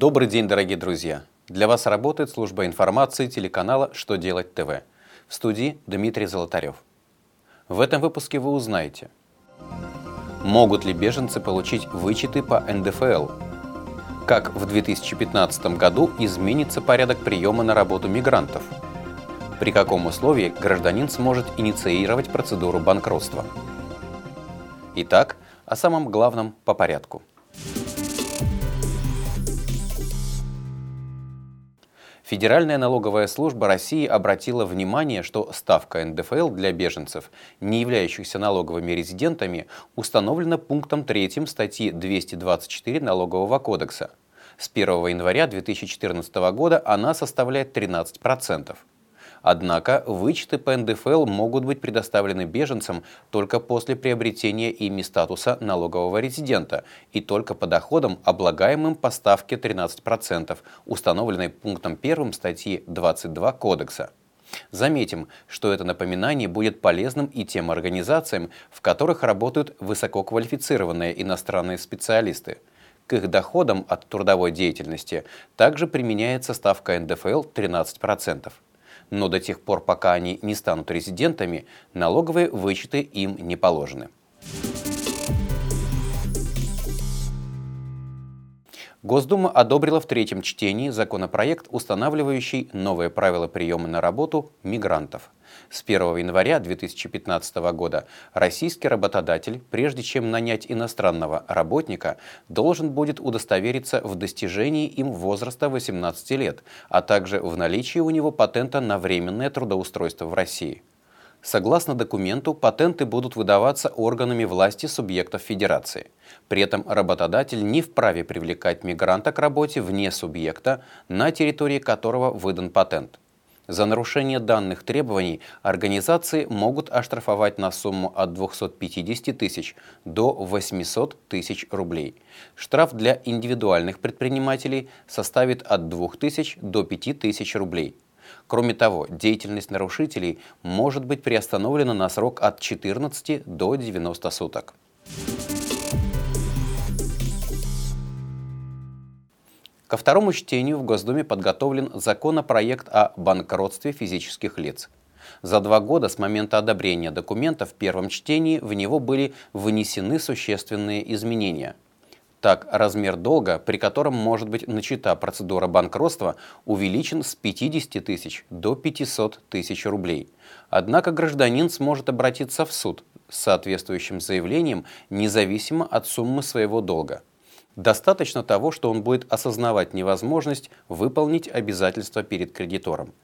Добрый день, дорогие друзья! Для вас работает служба информации телеканала «Что делать ТВ». В студии Дмитрий Золотарев. В этом выпуске вы узнаете, могут ли беженцы получить вычеты по НДФЛ, как в 2015 году изменится порядок приема на работу мигрантов, при каком условии гражданин сможет инициировать процедуру банкротства. Итак, о самом главном по порядку – Федеральная налоговая служба России обратила внимание, что ставка НДФЛ для беженцев, не являющихся налоговыми резидентами, установлена пунктом 3 статьи 224 Налогового кодекса. С 1 января 2014 года она составляет 13%. Однако вычеты по НДФЛ могут быть предоставлены беженцам только после приобретения ими статуса налогового резидента и только по доходам, облагаемым по ставке 13%, установленной пунктом 1 статьи 22 Кодекса. Заметим, что это напоминание будет полезным и тем организациям, в которых работают высококвалифицированные иностранные специалисты. К их доходам от трудовой деятельности также применяется ставка НДФЛ 13% но до тех пор, пока они не станут резидентами, налоговые вычеты им не положены. Госдума одобрила в третьем чтении законопроект, устанавливающий новые правила приема на работу мигрантов. С 1 января 2015 года российский работодатель, прежде чем нанять иностранного работника, должен будет удостовериться в достижении им возраста 18 лет, а также в наличии у него патента на временное трудоустройство в России. Согласно документу, патенты будут выдаваться органами власти субъектов Федерации. При этом работодатель не вправе привлекать мигранта к работе вне субъекта, на территории которого выдан патент. За нарушение данных требований организации могут оштрафовать на сумму от 250 тысяч до 800 тысяч рублей. Штраф для индивидуальных предпринимателей составит от 2000 до 5000 рублей. Кроме того, деятельность нарушителей может быть приостановлена на срок от 14 до 90 суток. Ко второму чтению в Госдуме подготовлен законопроект о банкротстве физических лиц. За два года с момента одобрения документа в первом чтении в него были внесены существенные изменения – так, размер долга, при котором может быть начата процедура банкротства, увеличен с 50 тысяч до 500 тысяч рублей. Однако гражданин сможет обратиться в суд с соответствующим заявлением независимо от суммы своего долга. Достаточно того, что он будет осознавать невозможность выполнить обязательства перед кредитором.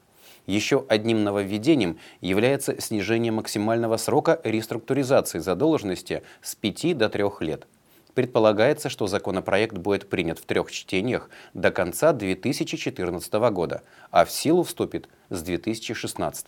Еще одним нововведением является снижение максимального срока реструктуризации задолженности с 5 до 3 лет – Предполагается, что законопроект будет принят в трех чтениях до конца 2014 года, а в силу вступит с 2016.